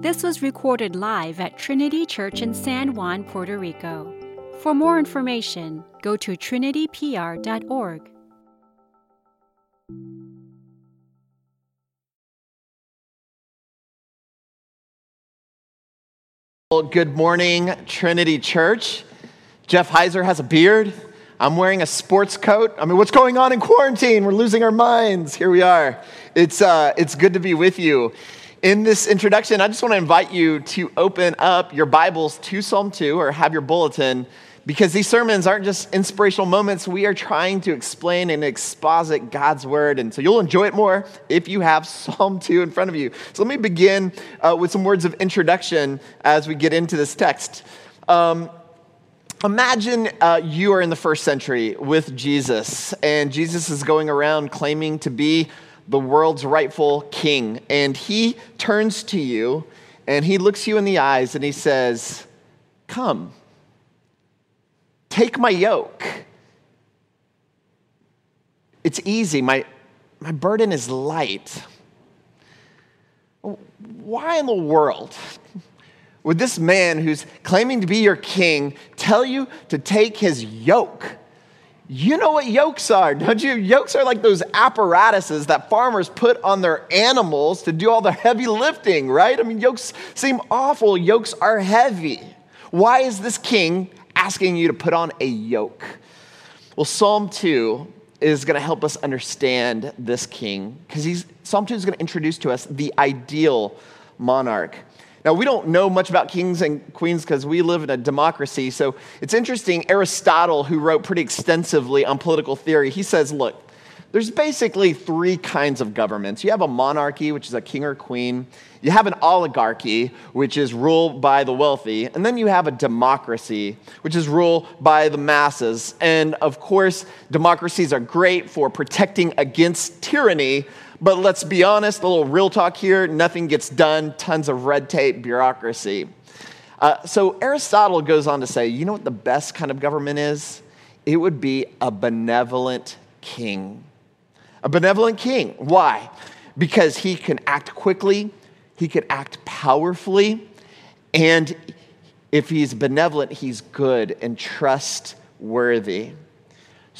This was recorded live at Trinity Church in San Juan, Puerto Rico. For more information, go to trinitypr.org. Well, good morning, Trinity Church. Jeff Heiser has a beard. I'm wearing a sports coat. I mean, what's going on in quarantine? We're losing our minds. Here we are. It's, uh, it's good to be with you. In this introduction, I just want to invite you to open up your Bibles to Psalm 2 or have your bulletin because these sermons aren't just inspirational moments. We are trying to explain and exposit God's word. And so you'll enjoy it more if you have Psalm 2 in front of you. So let me begin uh, with some words of introduction as we get into this text. Um, Imagine uh, you are in the first century with Jesus, and Jesus is going around claiming to be the world's rightful king. And he turns to you and he looks you in the eyes and he says, Come, take my yoke. It's easy, my, my burden is light. Why in the world would this man who's claiming to be your king tell you to take his yoke? You know what yokes are, don't you? Yokes are like those apparatuses that farmers put on their animals to do all the heavy lifting, right? I mean, yokes seem awful. Yokes are heavy. Why is this king asking you to put on a yoke? Well, Psalm 2 is going to help us understand this king because Psalm 2 is going to introduce to us the ideal monarch. Now, we don't know much about kings and queens because we live in a democracy. So it's interesting. Aristotle, who wrote pretty extensively on political theory, he says, look, there's basically three kinds of governments. You have a monarchy, which is a king or queen. You have an oligarchy, which is ruled by the wealthy. And then you have a democracy, which is ruled by the masses. And of course, democracies are great for protecting against tyranny, but let's be honest, a little real talk here nothing gets done, tons of red tape, bureaucracy. Uh, so Aristotle goes on to say, you know what the best kind of government is? It would be a benevolent king. A benevolent king. Why? Because he can act quickly, he can act powerfully, and if he's benevolent, he's good and trustworthy.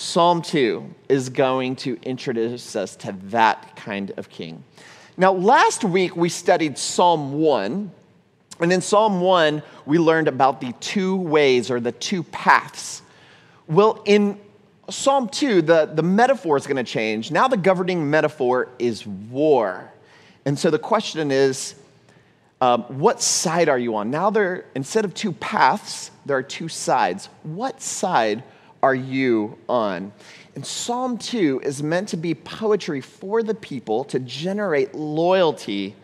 Psalm 2 is going to introduce us to that kind of king. Now, last week we studied Psalm 1, and in Psalm 1 we learned about the two ways or the two paths. Well, in Psalm 2, the, the metaphor is going to change. Now, the governing metaphor is war. And so the question is, um, what side are you on? Now, there, instead of two paths, there are two sides. What side are you on? And Psalm 2 is meant to be poetry for the people to generate loyalty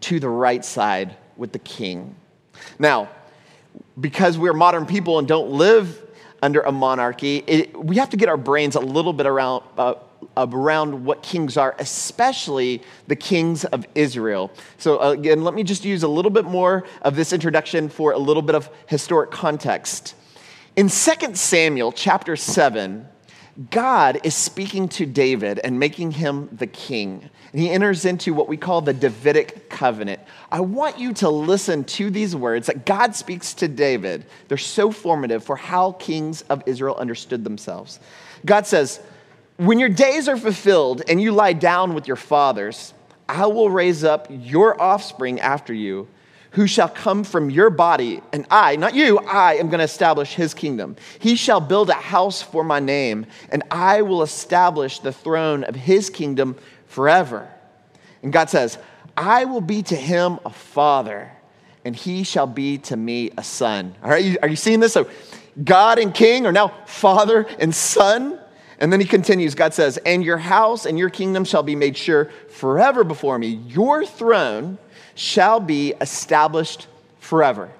to the right side with the king. Now, because we're modern people and don't live under a monarchy, it, we have to get our brains a little bit around, uh, around what kings are, especially the kings of Israel. So, again, let me just use a little bit more of this introduction for a little bit of historic context. In 2 Samuel chapter 7, God is speaking to David and making him the king. And he enters into what we call the Davidic covenant. I want you to listen to these words that God speaks to David. They're so formative for how kings of Israel understood themselves. God says, When your days are fulfilled and you lie down with your fathers, I will raise up your offspring after you who shall come from your body, and I, not you, I am going to establish his kingdom. He shall build a house for my name, and I will establish the throne of his kingdom forever. And God says, I will be to him a father, and he shall be to me a son. All right, are you seeing this? So, God and king are now father and son. And then he continues God says, And your house and your kingdom shall be made sure forever before me. Your throne shall be established forever.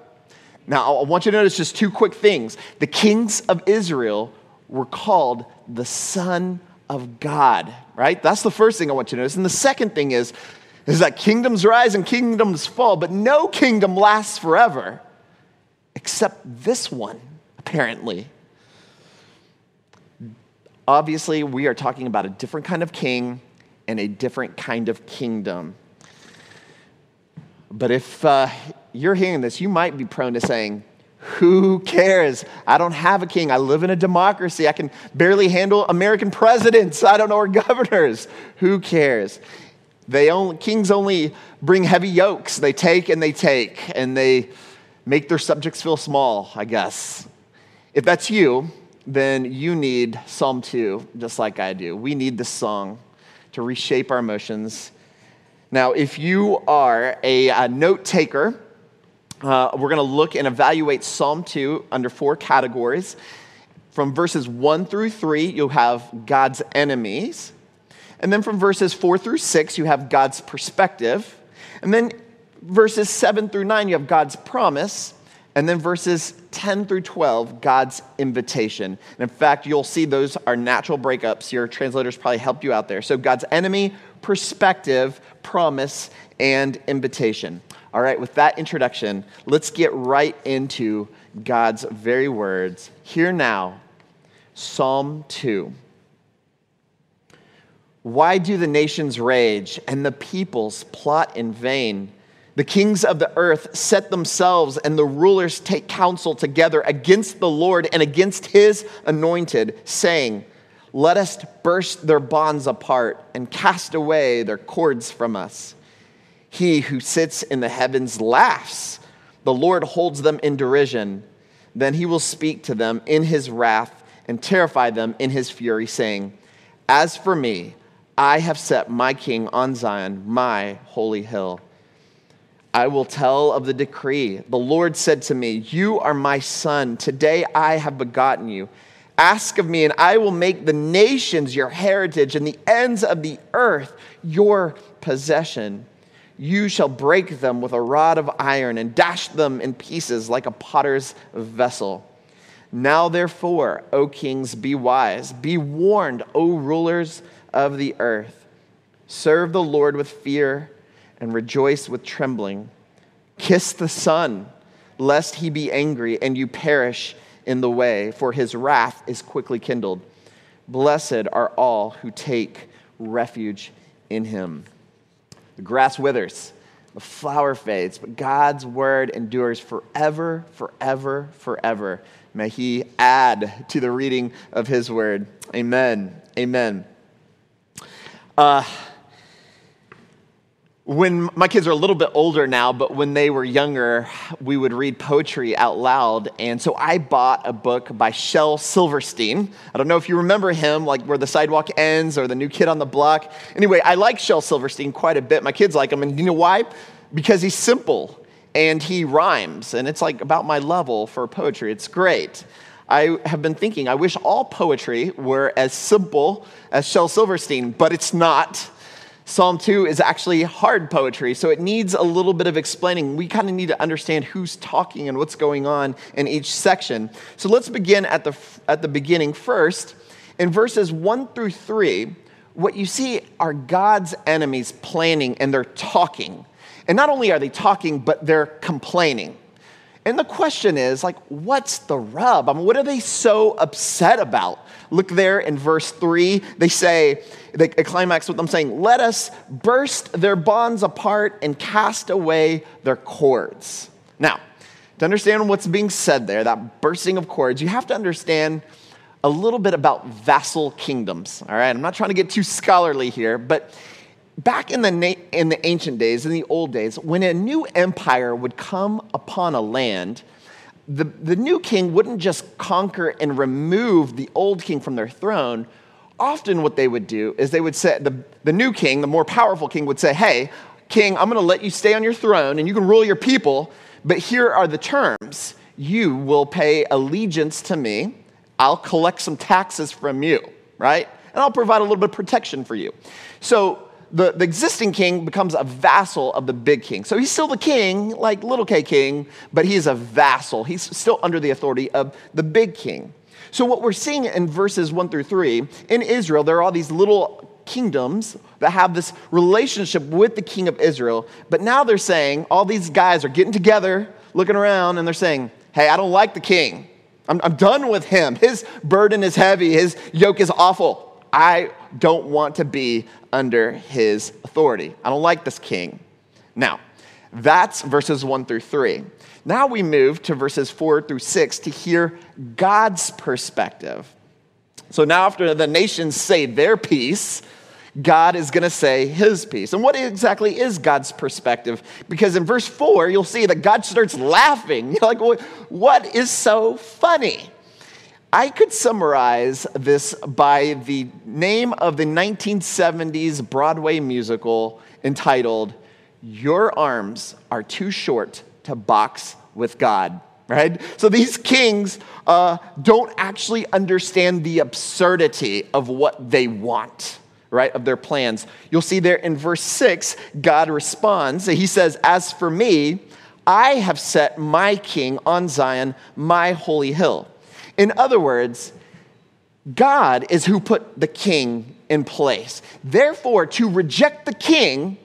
Now, I want you to notice just two quick things. The kings of Israel were called the Son of God, right? That's the first thing I want you to notice. And the second thing is, is that kingdoms rise and kingdoms fall, but no kingdom lasts forever except this one, apparently. obviously, we are talking about a different kind of king and a different kind of kingdom. But if uh, you're hearing this, you might be prone to saying, who cares? I don't have a king. I live in a democracy. I can barely handle American presidents. I don't know, or governors. Who cares? They only, kings only bring heavy yokes. They take and they take, and they make their subjects feel small, I guess. If that's you, then you need Psalm 2, just like I do. We need this song to reshape our emotions. Now, if you are a, a note taker, uh, we're going to look and evaluate Psalm 2 under four categories. From verses 1 through 3, you'll have God's enemies. And then from verses 4 through 6, you have God's perspective. And then verses 7 through 9, you have God's promise. And then verses 10 through 12, God's invitation. And in fact, you'll see those are natural breakups. Your translators probably helped you out there. So God's enemy, perspective, promise, and invitation. All right, with that introduction, let's get right into God's very words. Here now, Psalm 2. Why do the nations rage and the peoples plot in vain? The kings of the earth set themselves, and the rulers take counsel together against the Lord and against his anointed, saying, Let us burst their bonds apart and cast away their cords from us. He who sits in the heavens laughs. The Lord holds them in derision. Then he will speak to them in his wrath and terrify them in his fury, saying, As for me, I have set my king on Zion, my holy hill. I will tell of the decree. The Lord said to me, You are my son. Today I have begotten you. Ask of me, and I will make the nations your heritage and the ends of the earth your possession. You shall break them with a rod of iron and dash them in pieces like a potter's vessel. Now, therefore, O kings, be wise. Be warned, O rulers of the earth. Serve the Lord with fear and rejoice with trembling. Kiss the Son, lest he be angry and you perish in the way, for his wrath is quickly kindled. Blessed are all who take refuge in him. The grass withers, the flower fades, but God's word endures forever, forever, forever. May He add to the reading of His word. Amen. Amen. Uh, when my kids are a little bit older now, but when they were younger, we would read poetry out loud. And so I bought a book by Shel Silverstein. I don't know if you remember him, like Where the Sidewalk Ends or The New Kid on the Block. Anyway, I like Shel Silverstein quite a bit. My kids like him. And you know why? Because he's simple and he rhymes. And it's like about my level for poetry. It's great. I have been thinking, I wish all poetry were as simple as Shel Silverstein, but it's not. Psalm 2 is actually hard poetry, so it needs a little bit of explaining. We kind of need to understand who's talking and what's going on in each section. So let's begin at the, at the beginning first. In verses 1 through 3, what you see are God's enemies planning and they're talking. And not only are they talking, but they're complaining. And the question is, like, what's the rub? I mean, what are they so upset about? Look there in verse 3. They say, they climax with them saying, Let us burst their bonds apart and cast away their cords. Now, to understand what's being said there, that bursting of cords, you have to understand a little bit about vassal kingdoms. All right, I'm not trying to get too scholarly here, but back in the, na- in the ancient days, in the old days, when a new empire would come upon a land, the, the new king wouldn't just conquer and remove the old king from their throne. Often, what they would do is they would say, the, the new king, the more powerful king, would say, Hey, king, I'm going to let you stay on your throne and you can rule your people, but here are the terms. You will pay allegiance to me, I'll collect some taxes from you, right? And I'll provide a little bit of protection for you. So, the, the existing king becomes a vassal of the big king. So he's still the king, like little k king, but he is a vassal. He's still under the authority of the big king. So, what we're seeing in verses one through three, in Israel, there are all these little kingdoms that have this relationship with the king of Israel. But now they're saying, all these guys are getting together, looking around, and they're saying, hey, I don't like the king. I'm, I'm done with him. His burden is heavy, his yoke is awful. I don't want to be under his authority. I don't like this king. Now, that's verses one through three. Now we move to verses four through six to hear God's perspective. So now, after the nations say their piece, God is going to say his piece. And what exactly is God's perspective? Because in verse 4, you'll see that God starts laughing. You're like, what is so funny? I could summarize this by the name of the 1970s Broadway musical entitled, Your Arms Are Too Short to Box with God right? So these kings uh, don't actually understand the absurdity of what they want right, of their plans. You'll see there in verse 6, God responds. He says, As for me, I have set my king on Zion, my holy hill. In other words, God is who put the king in place. Therefore, to reject the king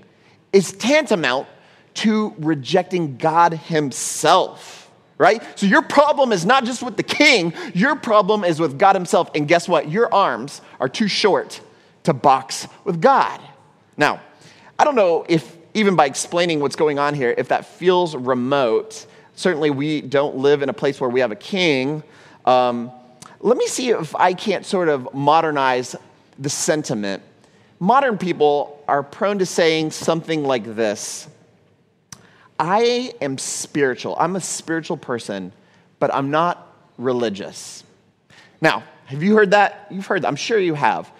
is tantamount to rejecting God himself right? So your problem is not just with the king, your problem is with God himself. And guess what? Your arms are too short to box with God. Now, I don't know if, even by explaining what's going on here, if that feels remote. Certainly, we don't live in a place where we have a king. Um, let me see if I can't sort of modernize the sentiment. Modern people are prone to saying something like this I am spiritual. I'm a spiritual person, but I'm not religious. Now, have you heard that? You've heard that. I'm sure you have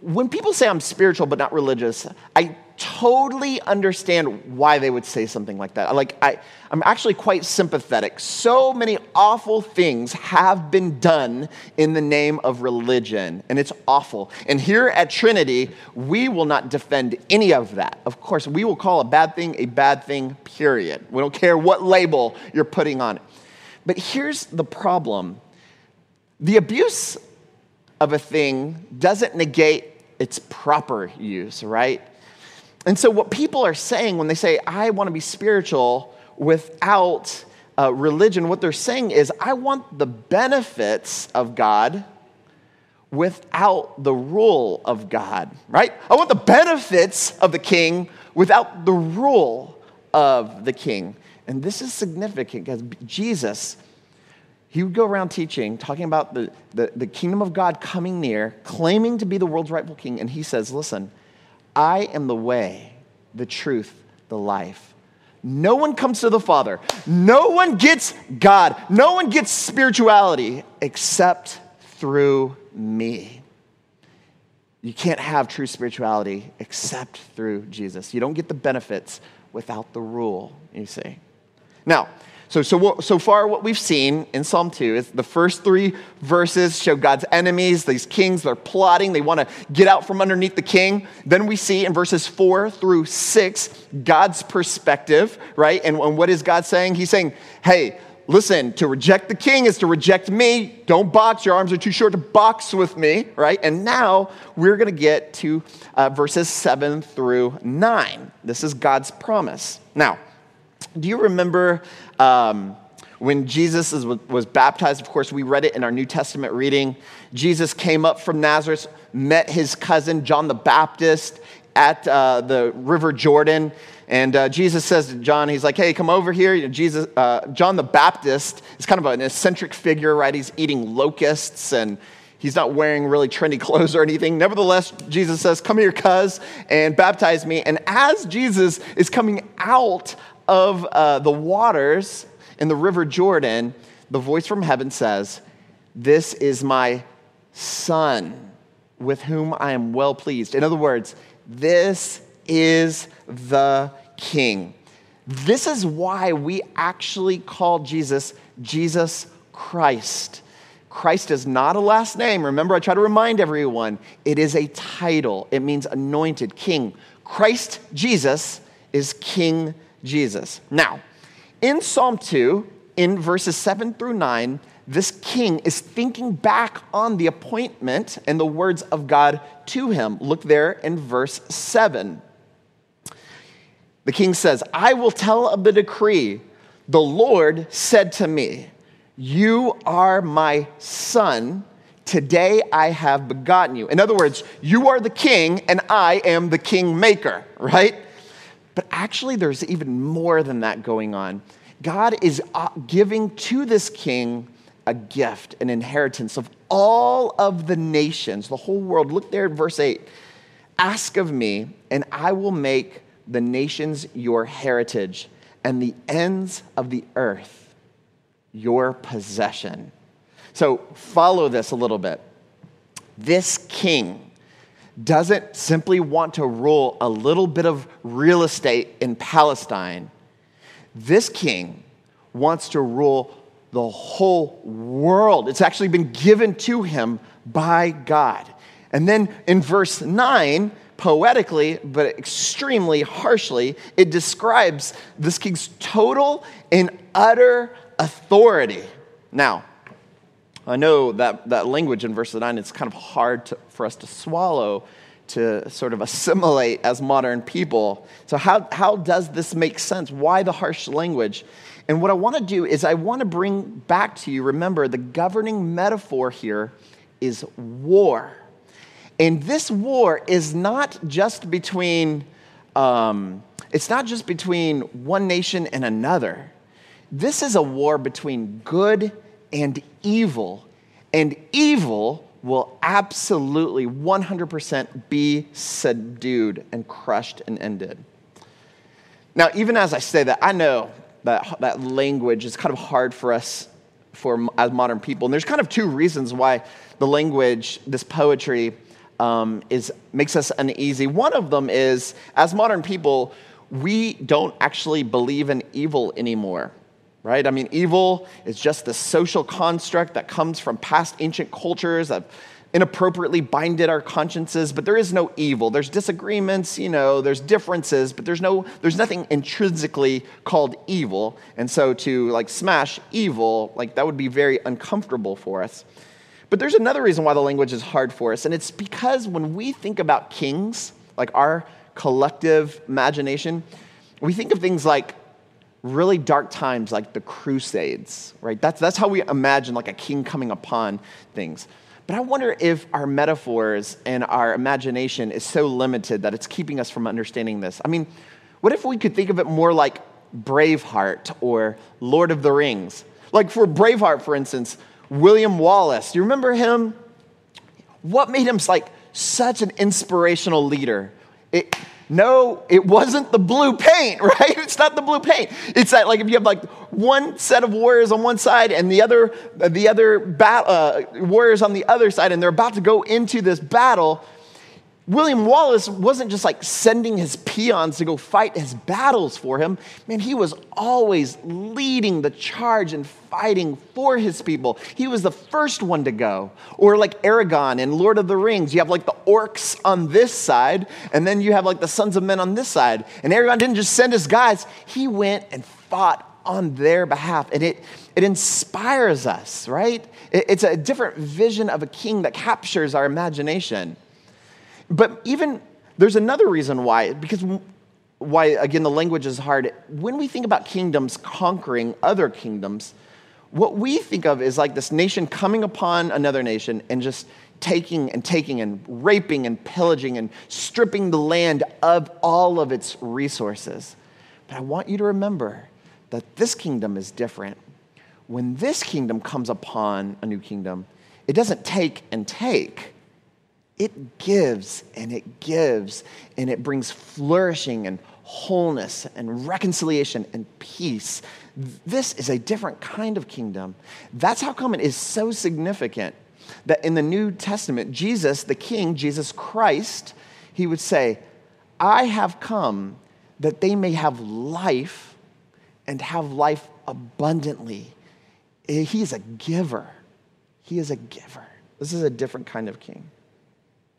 when people say I'm spiritual but not religious, I totally understand why they would say something like that. Like, I, I'm actually quite sympathetic. So many awful things have been done in the name of religion, and it's awful. And here at Trinity, we will not defend any of that. Of course, we will call a bad thing a bad thing, period. We don't care what label you're putting on it. But here's the problem the abuse of a thing doesn't negate its proper use, right? And so, what people are saying when they say, I want to be spiritual without uh, religion, what they're saying is, I want the benefits of God without the rule of God, right? I want the benefits of the king without the rule of the king. And this is significant because Jesus he would go around teaching, talking about the, the, the, kingdom of God coming near, claiming to be the world's rightful king. And he says, Listen, I am the way, the truth, the life. No one comes to the Father. No one gets God. No one gets spirituality except through me. You can't have true spirituality except through Jesus. You don't get the benefits without the rule, you see. Now, so, so, so far, what we've seen in Psalm 2 is the first three verses show God's enemies, these kings, they're plotting, they want to get out from underneath the king. Then we see in verses 4 through 6 God's perspective, right? And, and what is God saying? He's saying, hey, listen, to reject the king is to reject me. Don't box, your arms are too short to box with me, right? And now we're going to get to uh, verses 7 through 9. This is God's promise. Now, do you remember um, when Jesus was baptized? Of course, we read it in our New Testament reading. Jesus came up from Nazareth, met his cousin John the Baptist at uh, the River Jordan. And uh, Jesus says to John, he's like, hey, come over here. Jesus, uh, John the Baptist is kind of an eccentric figure, right? He's eating locusts and he's not wearing really trendy clothes or anything. Nevertheless, Jesus says, come here, cuz, and baptize me. And as Jesus is coming out of uh, the waters in the river Jordan, the voice from heaven says, This is my son with whom I am well pleased. In other words, this is the king. This is why we actually call Jesus Jesus Christ. Christ is not a last name. Remember, I try to remind everyone it is a title, it means anointed king. Christ Jesus is King Jesus. Now, in Psalm 2, in verses 7 through 9, this king is thinking back on the appointment and the words of God to him. Look there in verse 7. The king says, I will tell of the decree. The Lord said to me, You are my son. Today I have begotten you. In other words, you are the king and I am the king maker, right? But actually, there's even more than that going on. God is uh, giving to this king a gift, an inheritance of all of the nations, the whole world. Look there at verse 8. Ask of me, and I will make the nations your heritage, and the ends of the earth your possession. So follow this a little bit. This king doesn't simply want to rule a little bit of real estate in Palestine. This king wants to rule the whole world. It's actually been given to him by God. And then in verse 9, poetically, but extremely harshly, it describes this king's total and utter authority. Now, I know that, that language in verse 9 is kind of hard to, for us to swallow, to sort of assimilate as modern people. So, how, how does this make sense? Why the harsh language? And what I want to do is, I want to bring back to you remember, the governing metaphor here is war. And this war is not just between, um, it's not just between one nation and another. This is a war between good and evil. And evil will absolutely 100% be subdued and crushed and ended. Now, even as I say that, I know that that language is kind of hard for us for as modern people. And there's kind of two reasons why the language, this poetry, um, is, makes us uneasy. One of them is, as modern people, we don't actually believe in evil anymore, right? I mean, evil is just the social construct that comes from past ancient cultures that inappropriately binded our consciences, but there is no evil. There's disagreements, you know, there's differences, but there's no there's nothing intrinsically called evil. And so to like smash evil, like that would be very uncomfortable for us. But there's another reason why the language is hard for us, and it's because when we think about kings, like our collective imagination, we think of things like really dark times like the crusades right that's, that's how we imagine like a king coming upon things but i wonder if our metaphors and our imagination is so limited that it's keeping us from understanding this i mean what if we could think of it more like braveheart or lord of the rings like for braveheart for instance William Wallace. Do you remember him? What made him like such an inspirational leader? It, no, it wasn't the blue paint, right? It's not the blue paint. It's that like if you have like one set of warriors on one side and the other the other bat, uh, warriors on the other side, and they're about to go into this battle William Wallace wasn't just like sending his peons to go fight his battles for him. Man, he was always leading the charge and fighting for his people. He was the first one to go. Or like Aragorn in Lord of the Rings, you have like the orcs on this side, and then you have like the sons of men on this side. And Aragorn didn't just send his guys, he went and fought on their behalf. And it, it inspires us, right? It, it's a different vision of a king that captures our imagination. But even there's another reason why, because why, again, the language is hard. When we think about kingdoms conquering other kingdoms, what we think of is like this nation coming upon another nation and just taking and taking and raping and pillaging and stripping the land of all of its resources. But I want you to remember that this kingdom is different. When this kingdom comes upon a new kingdom, it doesn't take and take it gives and it gives and it brings flourishing and wholeness and reconciliation and peace. This is a different kind of kingdom. That's how come it is so significant that in the New Testament, Jesus, the King, Jesus Christ, he would say, I have come that they may have life and have life abundantly. He is a giver. He is a giver. This is a different kind of king.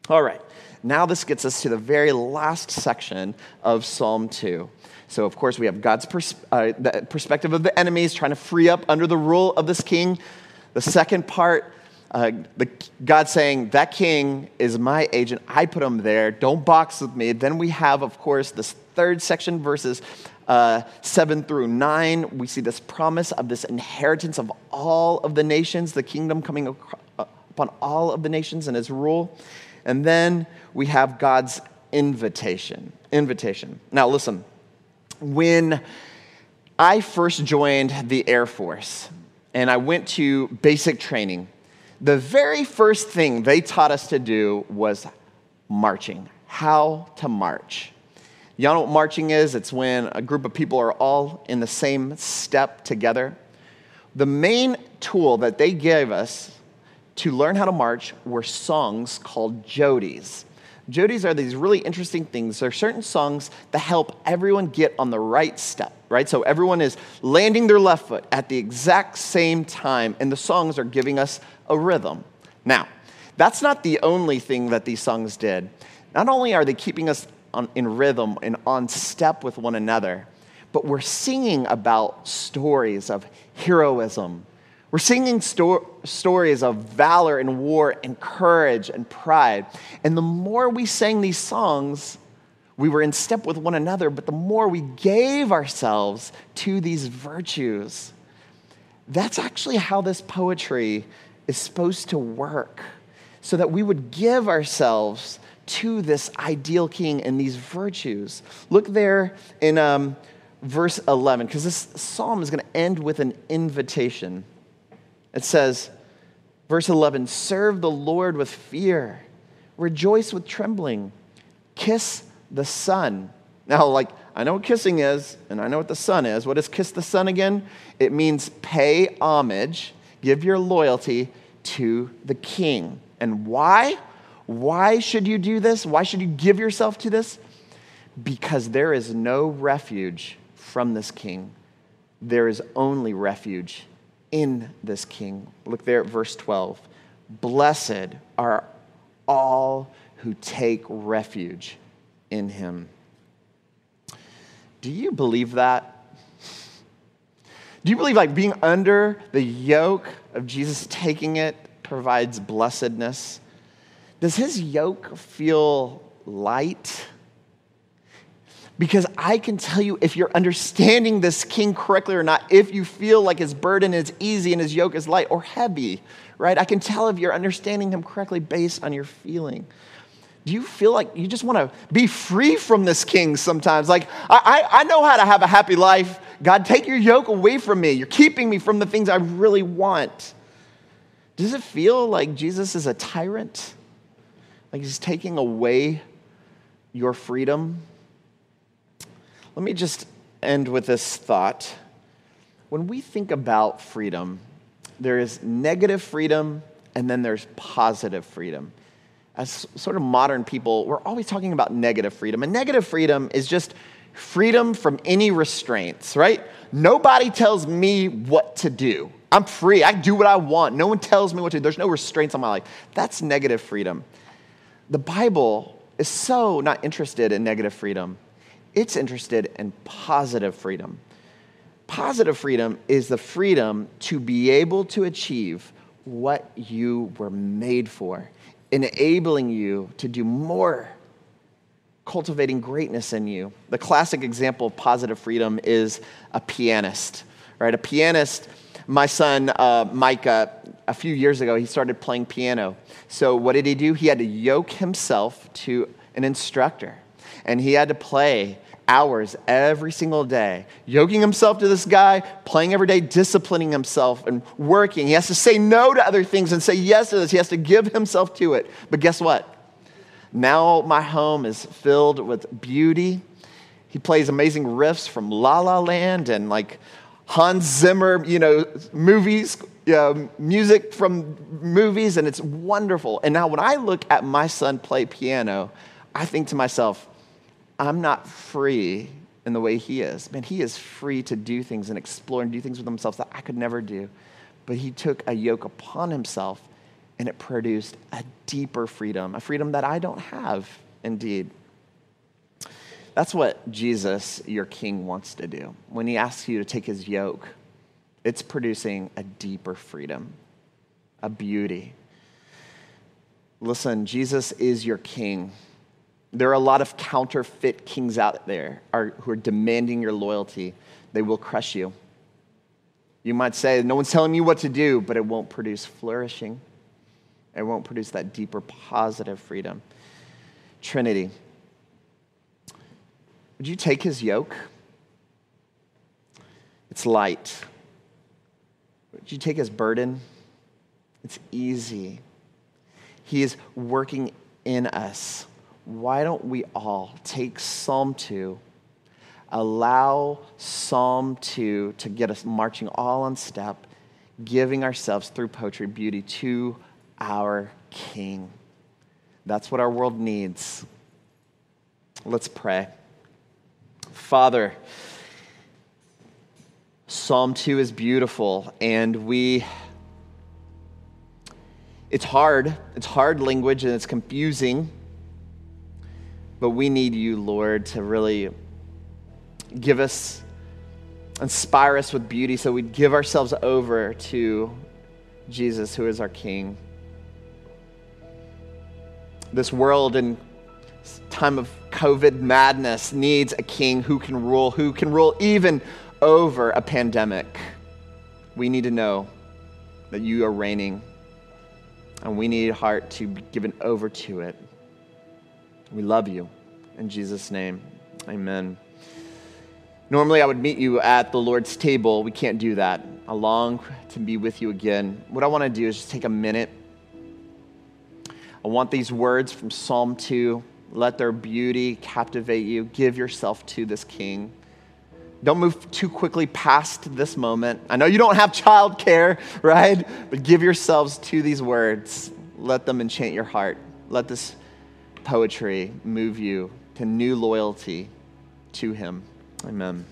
All right, now this gets us to the very last section of Psalm 2. So, of course, we have God's pers- uh, perspective of the enemies trying to free up under the rule of this king. The second part, uh, the, God saying, That king is my agent. I put him there. Don't box with me. Then we have, of course, this third section, verses uh, 7 through 9, we see this promise of this inheritance of all of the nations, the kingdom coming uh, upon all of the nations and his rule. And then we have God's invitation. Invitation. Now, listen, when I first joined the Air Force and I went to basic training, the very first thing they taught us to do was marching, how to march. Y'all know what marching is? It's when a group of people are all in the same step together. The main tool that they gave us to learn how to march were songs called jodies. Jodies are these really interesting things. There are certain songs that help everyone get on the right step, right? So everyone is landing their left foot at the exact same time, and the songs are giving us a rhythm. Now, that's not the only thing that these songs did. Not only are they keeping us on, in rhythm and on step with one another, but we're singing about stories of heroism we're singing sto- stories of valor and war and courage and pride. And the more we sang these songs, we were in step with one another, but the more we gave ourselves to these virtues, that's actually how this poetry is supposed to work. So that we would give ourselves to this ideal king and these virtues. Look there in um, verse 11, because this psalm is going to end with an invitation. It says, verse 11, serve the Lord with fear, rejoice with trembling, kiss the Son. Now, like, I know what kissing is, and I know what the Son is. What is kiss the Son again? It means pay homage, give your loyalty to the King. And why? Why should you do this? Why should you give yourself to this? Because there is no refuge from this King. There is only refuge in this king. Look there at verse 12. Blessed are all who take refuge in him. Do you believe that? Do you believe like being under the yoke of Jesus taking it provides blessedness? Does his yoke feel light? Because I can tell you if you're understanding this king correctly or not, if you feel like his burden is easy and his yoke is light or heavy, right? I can tell if you're understanding him correctly based on your feeling. Do you feel like you just want to be free from this king sometimes? Like, I, I, I know how to have a happy life. God, take your yoke away from me. You're keeping me from the things I really want. Does it feel like Jesus is a tyrant? Like he's taking away your freedom? Let me just end with this thought. When we think about freedom, there is negative freedom and then there's positive freedom. As sort of modern people, we're always talking about negative freedom. And negative freedom is just freedom from any restraints, right? Nobody tells me what to do. I'm free. I do what I want. No one tells me what to do. There's no restraints on my life. That's negative freedom. The Bible is so not interested in negative freedom. It's interested in positive freedom. Positive freedom is the freedom to be able to achieve what you were made for, enabling you to do more, cultivating greatness in you. The classic example of positive freedom is a pianist, right? A pianist, my son uh, Micah, a few years ago, he started playing piano. So, what did he do? He had to yoke himself to an instructor and he had to play hours every single day, yoking himself to this guy, playing every day, disciplining himself, and working. He has to say no to other things and say yes to this. He has to give himself to it. But guess what? Now my home is filled with beauty. He plays amazing riffs from La La Land and like Hans Zimmer, you know, movies, um, music from movies, and it's wonderful. And now when I look at my son play piano, I think to myself, I'm not free in the way he is. Man, he is free to do things and explore and do things with himself that I could never do. But he took a yoke upon himself and it produced a deeper freedom, a freedom that I don't have, indeed. That's what Jesus, your king, wants to do. When he asks you to take his yoke, it's producing a deeper freedom, a beauty. Listen, Jesus is your king. There are a lot of counterfeit kings out there are, who are demanding your loyalty. They will crush you. You might say, No one's telling me what to do, but it won't produce flourishing. It won't produce that deeper, positive freedom. Trinity. Would you take his yoke? It's light. Would you take his burden? It's easy. He is working in us. Why don't we all take Psalm 2, allow Psalm 2 to get us marching all on step, giving ourselves through poetry beauty to our King? That's what our world needs. Let's pray. Father, Psalm 2 is beautiful, and we. It's hard. It's hard language and it's confusing. But we need you, Lord, to really give us, inspire us with beauty so we'd give ourselves over to Jesus, who is our King. This world in time of COVID madness needs a king who can rule, who can rule even over a pandemic. We need to know that you are reigning, and we need a heart to be given over to it. We love you. In Jesus' name, amen. Normally, I would meet you at the Lord's table. We can't do that. I long to be with you again. What I want to do is just take a minute. I want these words from Psalm 2 let their beauty captivate you. Give yourself to this king. Don't move too quickly past this moment. I know you don't have childcare, right? But give yourselves to these words. Let them enchant your heart. Let this poetry move you to new loyalty to him. Amen.